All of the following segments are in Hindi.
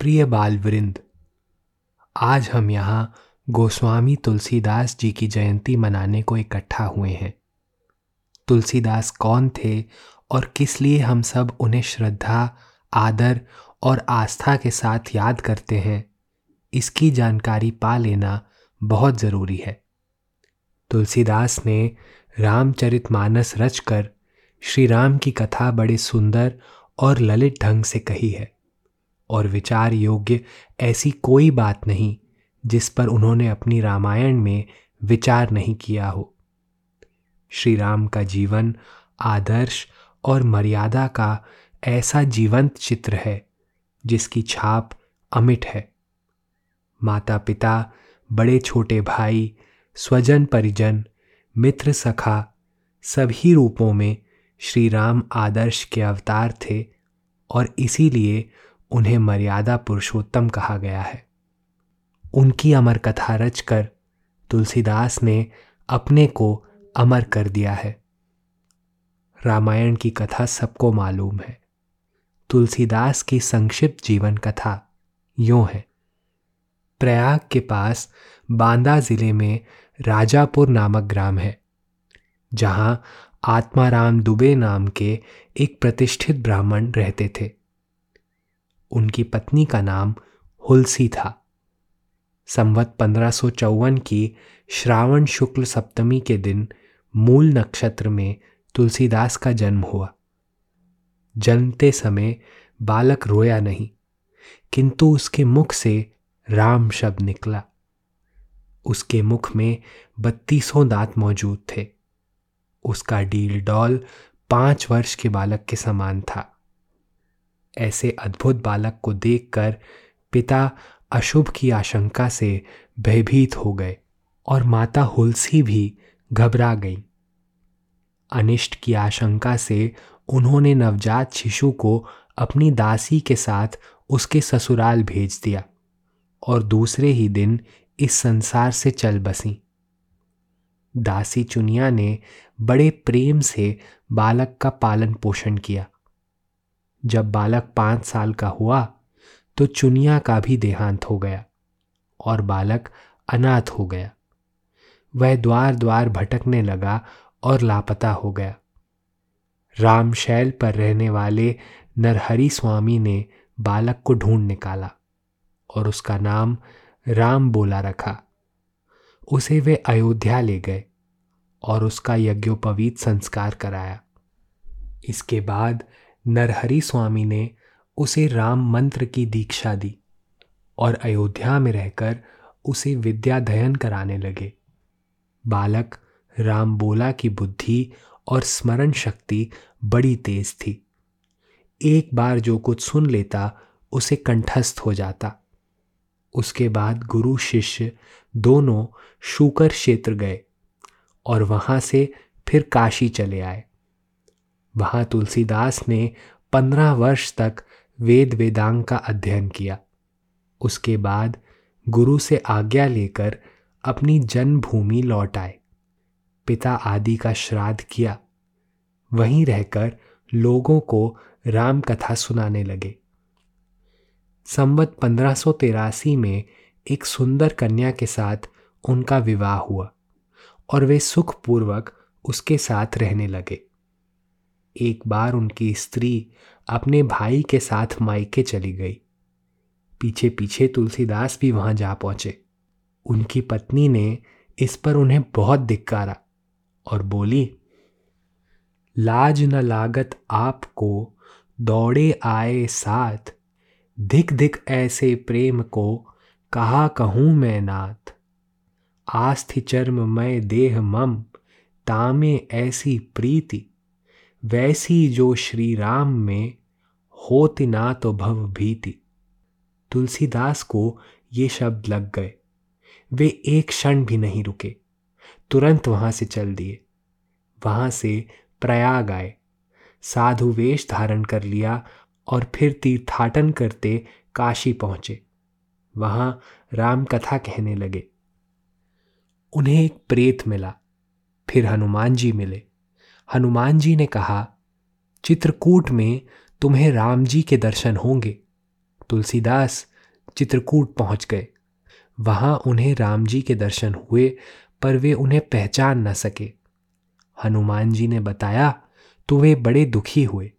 प्रिय बाल वृंद आज हम यहाँ गोस्वामी तुलसीदास जी की जयंती मनाने को इकट्ठा हुए हैं। तुलसीदास कौन थे और किस लिए हम सब उन्हें श्रद्धा, आदर और आस्था के साथ याद करते हैं, इसकी जानकारी पा लेना बहुत ज़रूरी है। तुलसीदास ने रामचरितमानस रचकर श्री राम की कथा बड़े सुंदर और ललित ढंग से कही है। और विचार योग्य ऐसी कोई बात नहीं जिस पर उन्होंने अपनी रामायण में विचार नहीं किया हो। श्री राम का जीवन, आदर्श और मर्यादा का ऐसा जीवंत चित्र है जिसकी छाप अमिट है। माता पिता बड़े छोटे भाई, स्वजन परिजन, मित्र सखा, सभी रूपों में श्री राम आदर्श के अवतार थे और इसीलिए उन्हें मर्यादा पुरुषोत्तम कहा गया है। उनकी अमर कथा रचकर तुलसीदास ने अपने को अमर कर दिया है। रामायण की कथा सबको मालूम है। तुलसीदास की संक्षिप्त जीवन कथा यूँ है। प्रयाग के पास बांदा ज़िले में राजापुर नामक ग्राम है, जहाँ आत्माराम दुबे नाम के एक प्रतिष्ठित ब्राह्मण रहते थे। उनकी पत्नी का नाम हुलसी था। संवत पंद्रह की श्रावण शुक्ल सप्तमी के दिन मूल नक्षत्र में तुलसीदास का जन्म हुआ। जन्मते समय बालक रोया नहीं, किंतु उसके मुख से राम शब्द निकला। उसके मुख में बत्तीसों दांत मौजूद थे। उसका डील डॉल पाँच वर्ष के बालक के समान था। ऐसे अद्भुत बालक को देखकर पिता अशुभ की आशंका से भयभीत हो गए और माता हुलसी भी घबरा गई। अनिष्ट की आशंका से उन्होंने नवजात शिशु को अपनी दासी के साथ उसके ससुराल भेज दिया और दूसरे ही दिन इस संसार से चल बसी। दासी चुनिया ने बड़े प्रेम से बालक का पालन पोषण किया। जब बालक पाँच साल का हुआ तो चुनिया का भी देहांत हो गया और बालक अनाथ हो गया। वह द्वार द्वार भटकने लगा और लापता हो गया। रामशैल पर रहने वाले नरहरि स्वामी ने बालक को ढूंढ निकाला और उसका नाम राम बोला रखा। उसे वे अयोध्या ले गए और उसका यज्ञोपवीत संस्कार कराया। इसके बाद नरहरि स्वामी ने उसे राम मंत्र की दीक्षा दी और अयोध्या में रहकर उसे विद्याध्ययन कराने लगे। बालक राम बोला की बुद्धि और स्मरण शक्ति बड़ी तेज थी। एक बार जो कुछ सुन लेता, उसे कंठस्थ हो जाता। उसके बाद गुरु शिष्य दोनों शूकर क्षेत्र गए और वहाँ से फिर काशी चले आए। वहाँ तुलसीदास ने पंद्रह वर्ष तक वेद वेदांग का अध्ययन किया। उसके बाद गुरु से आज्ञा लेकर अपनी जन्मभूमि लौट आए। पिता आदि का श्राद्ध किया। वहीं रहकर लोगों को राम कथा सुनाने लगे। संवत पंद्रह में एक सुंदर कन्या के साथ उनका विवाह हुआ और वे सुखपूर्वक उसके साथ रहने लगे। एक बार उनकी स्त्री अपने भाई के साथ मायके चली गई। पीछे पीछे तुलसीदास भी वहाँ जा पहुँचे। उनकी पत्नी ने इस पर उन्हें बहुत धिक्कारा और बोली, लाज न लागत आपको दौड़े आए साथ धिक धिक ऐसे प्रेम को कहा कहूँ मैं नाथ? आस्थि चर्म मैं देह मम, तामे ऐसी प्रीति वैसी जो श्री राम में होति ना तो भव भीति। तुलसीदास को ये शब्द लग गए। वे एक क्षण भी नहीं रुके। तुरंत वहाँ से चल दिए। वहाँ से प्रयाग आए। साधु वेश धारण कर लिया और फिर तीर्थाटन करते काशी पहुँचे। वहाँ राम कथा कहने लगे। उन्हें एक प्रेत मिला। फिर हनुमान जी मिले। हनुमान जी ने कहा, चित्रकूट में तुम्हें राम जी के दर्शन होंगे। तुलसीदास चित्रकूट पहुँच गए। वहाँ उन्हें राम जी के दर्शन हुए, पर वे उन्हें पहचान न सके। हनुमान जी ने बताया तो वे बड़े दुखी हुए।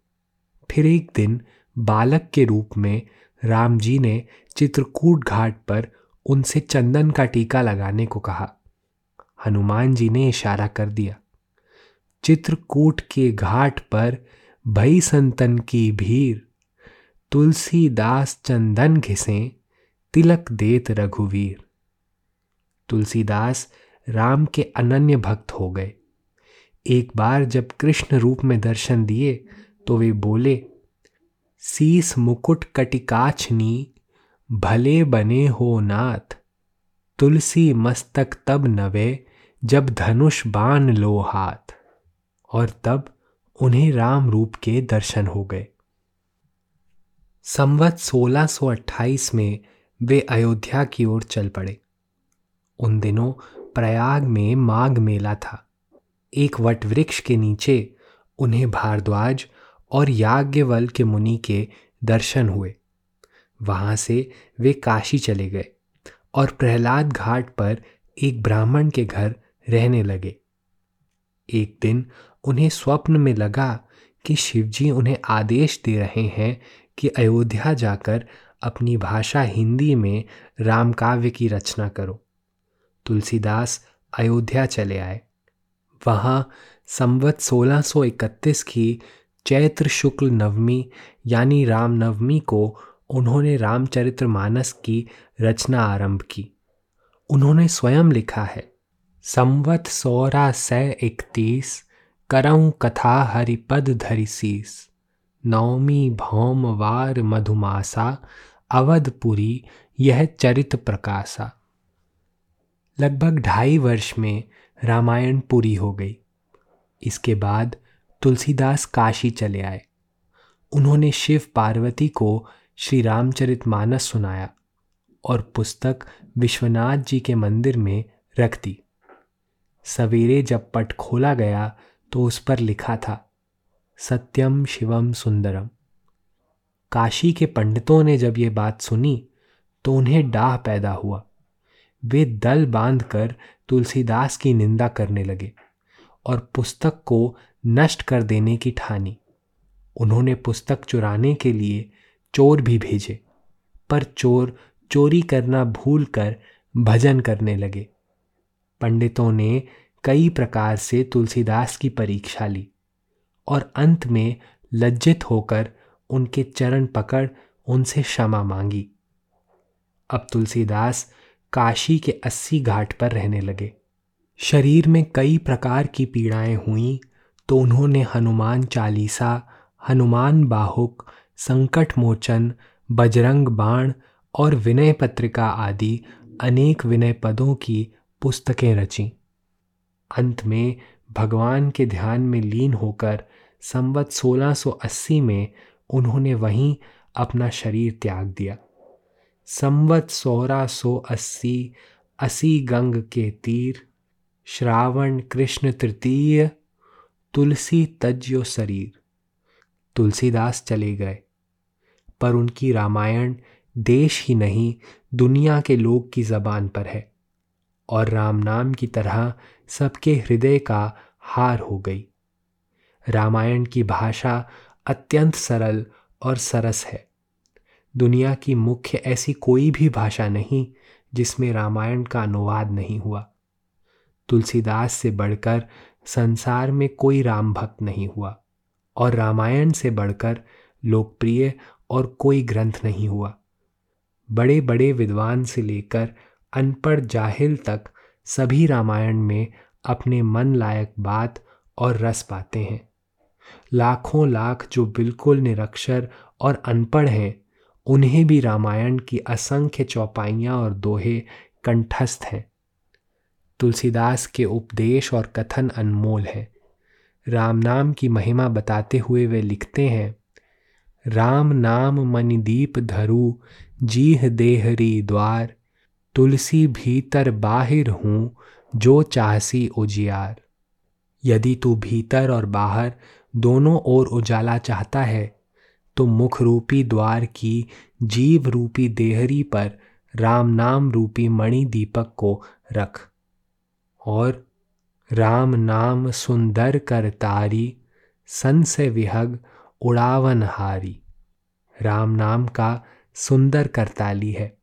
फिर एक दिन बालक के रूप में राम जी ने चित्रकूट घाट पर उनसे चंदन का टीका लगाने को कहा। हनुमान जी ने इशारा कर दिया। चित्रकूट के घाट पर भई संतन की भीड़ तुलसीदास चंदन घिसे तिलक देत रघुवीर। तुलसीदास राम के अनन्य भक्त हो गए। एक बार जब कृष्ण रूप में दर्शन दिए तो वे बोले, सीस मुकुट कटिकाछनी, भले बने हो नाथ। तुलसी मस्तक तब नवे जब धनुष बान लो हाथ। और तब उन्हें राम रूप के दर्शन हो गए। संवत 1628 में वे अयोध्या की ओर चल पड़े। उन दिनों प्रयाग में माघ मेला था। एक वट वृक्ष के नीचे उन्हें भारद्वाज और याज्ञवल के मुनि के दर्शन हुए। वहाँ से वे काशी चले गए और प्रहलाद घाट पर एक ब्राह्मण के घर रहने लगे। एक दिन उन्हें स्वप्न में लगा कि शिवजी उन्हें आदेश दे रहे हैं कि अयोध्या जाकर अपनी भाषा हिंदी में रामकाव्य की रचना करो। तुलसीदास अयोध्या चले आए। वहाँ संवत 1631 की चैत्र शुक्ल नवमी यानी रामनवमी को उन्होंने रामचरितमानस की रचना आरंभ की। उन्होंने स्वयं लिखा है। संवत सौरा सै इकतीस करऊँ कथा हरिपद धरि शीस नवमी भौम वार मधुमासा अवधपुरी यह चरित प्रकाशा। लगभग ढाई वर्ष में रामायण पूरी हो गई। इसके बाद तुलसीदास काशी चले आए। उन्होंने शिव पार्वती को श्री रामचरित मानस सुनाया और पुस्तक विश्वनाथ जी के मंदिर में रख दी। सवेरे जब पट खोला गया तो उस पर लिखा था, सत्यम शिवम सुंदरम। काशी के पंडितों ने जब ये बात सुनी तो उन्हें डाह पैदा हुआ। वे दल बांधकर तुलसीदास की निंदा करने लगे और पुस्तक को नष्ट कर देने की ठानी। उन्होंने पुस्तक चुराने के लिए चोर भी भेजे, पर चोर चोरी करना भूल कर भजन करने लगे। पंडितों ने कई प्रकार से तुलसीदास की परीक्षा ली और अंत में लज्जित होकर उनके चरण पकड़ उनसे क्षमा मांगी। अब तुलसीदास काशी के अस्सी घाट पर रहने लगे। शरीर में कई प्रकार की पीड़ाएँ हुई तो उन्होंने हनुमान चालीसा, हनुमान बाहुक, संकट मोचन, बजरंग बाण और विनय पत्रिका आदि अनेक विनय पदों की पुस्तकें रचीं। अंत में भगवान के ध्यान में लीन होकर संवत 1680 में उन्होंने वहीं अपना शरीर त्याग दिया। संवत सोलह सौ अस्सी, असी गंग के तीर, श्रावण, कृष्ण तृतीय, तुलसी तज्यो शरीर। तुलसीदास चले गए। पर उनकी रामायण देश ही नहीं, दुनिया के लोग की जबान पर है। और राम नाम की तरह सबके हृदय का हार हो गई। रामायण की भाषा अत्यंत सरल और सरस है। दुनिया की मुख्य ऐसी कोई भी भाषा नहीं जिसमें रामायण का अनुवाद नहीं हुआ। तुलसीदास से बढ़कर संसार में कोई राम भक्त नहीं हुआ और रामायण से बढ़कर लोकप्रिय और कोई ग्रंथ नहीं हुआ। बड़े बड़े विद्वान से लेकर अनपढ़ जाहिल तक सभी रामायण में अपने मन लायक बात और रस पाते हैं। लाखों लाख जो बिल्कुल निरक्षर और अनपढ़ हैं, उन्हें भी रामायण की असंख्य चौपाइयाँ और दोहे कंठस्थ हैं। तुलसीदास के उपदेश और कथन अनमोल है। राम नाम की महिमा बताते हुए वे लिखते हैं, राम नाम मनिदीप धरु, जीह देहरी द्वार तुलसी भीतर बाहिर हूँ, जो चाहसी उजियार। यदि तू भीतर और बाहर दोनों ओर उजाला चाहता है तो मुख रूपी द्वार की जीव रूपी देहरी पर राम नाम रूपी मणि दीपक को रख। और राम नाम सुंदर कर तारी, सन से विहग उड़ावन हारी। राम नाम का सुंदर करताली है।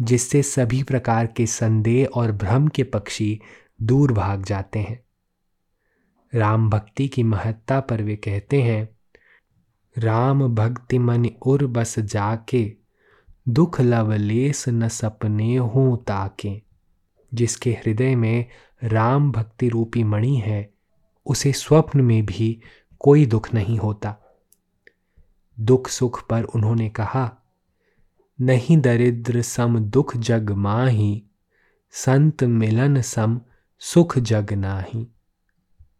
जिससे सभी प्रकार के संदेह और भ्रम के पक्षी दूर भाग जाते हैं। राम भक्ति की महत्ता पर वे कहते हैं, राम भक्ति मन उर बस जाके, दुख लवलेस न सपने हो ताके। जिसके हृदय में राम भक्ति रूपी मणि है, उसे स्वप्न में भी कोई दुख नहीं होता। दुख सुख पर उन्होंने कहा नहीं दरिद्र सम दुख जग माही, संत मिलन सम सुख जग नाही।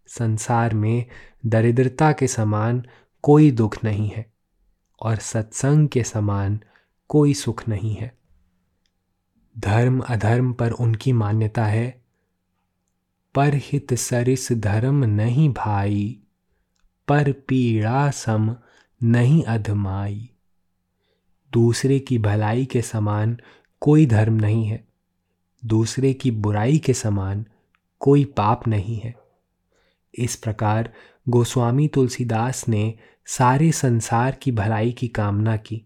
संसार में दरिद्रता के समान कोई दुख नहीं है, और सत्संग के समान कोई सुख नहीं है। धर्म अधर्म पर उनकी मान्यता है, पर हित सरिस धर्म नहीं भाई, पर पीड़ा सम नहीं अधमाई। दूसरे की भलाई के समान कोई धर्म नहीं है। दूसरे की बुराई के समान कोई पाप नहीं है। इस प्रकार गोस्वामी तुलसीदास ने सारे संसार की भलाई की कामना की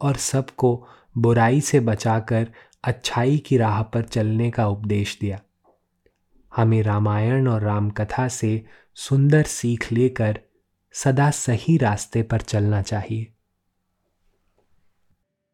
और सबको बुराई से बचाकर अच्छाई की राह पर चलने का उपदेश दिया। हमें रामायण और रामकथा से सुंदर सीख लेकर सदा सही रास्ते पर चलना चाहिए।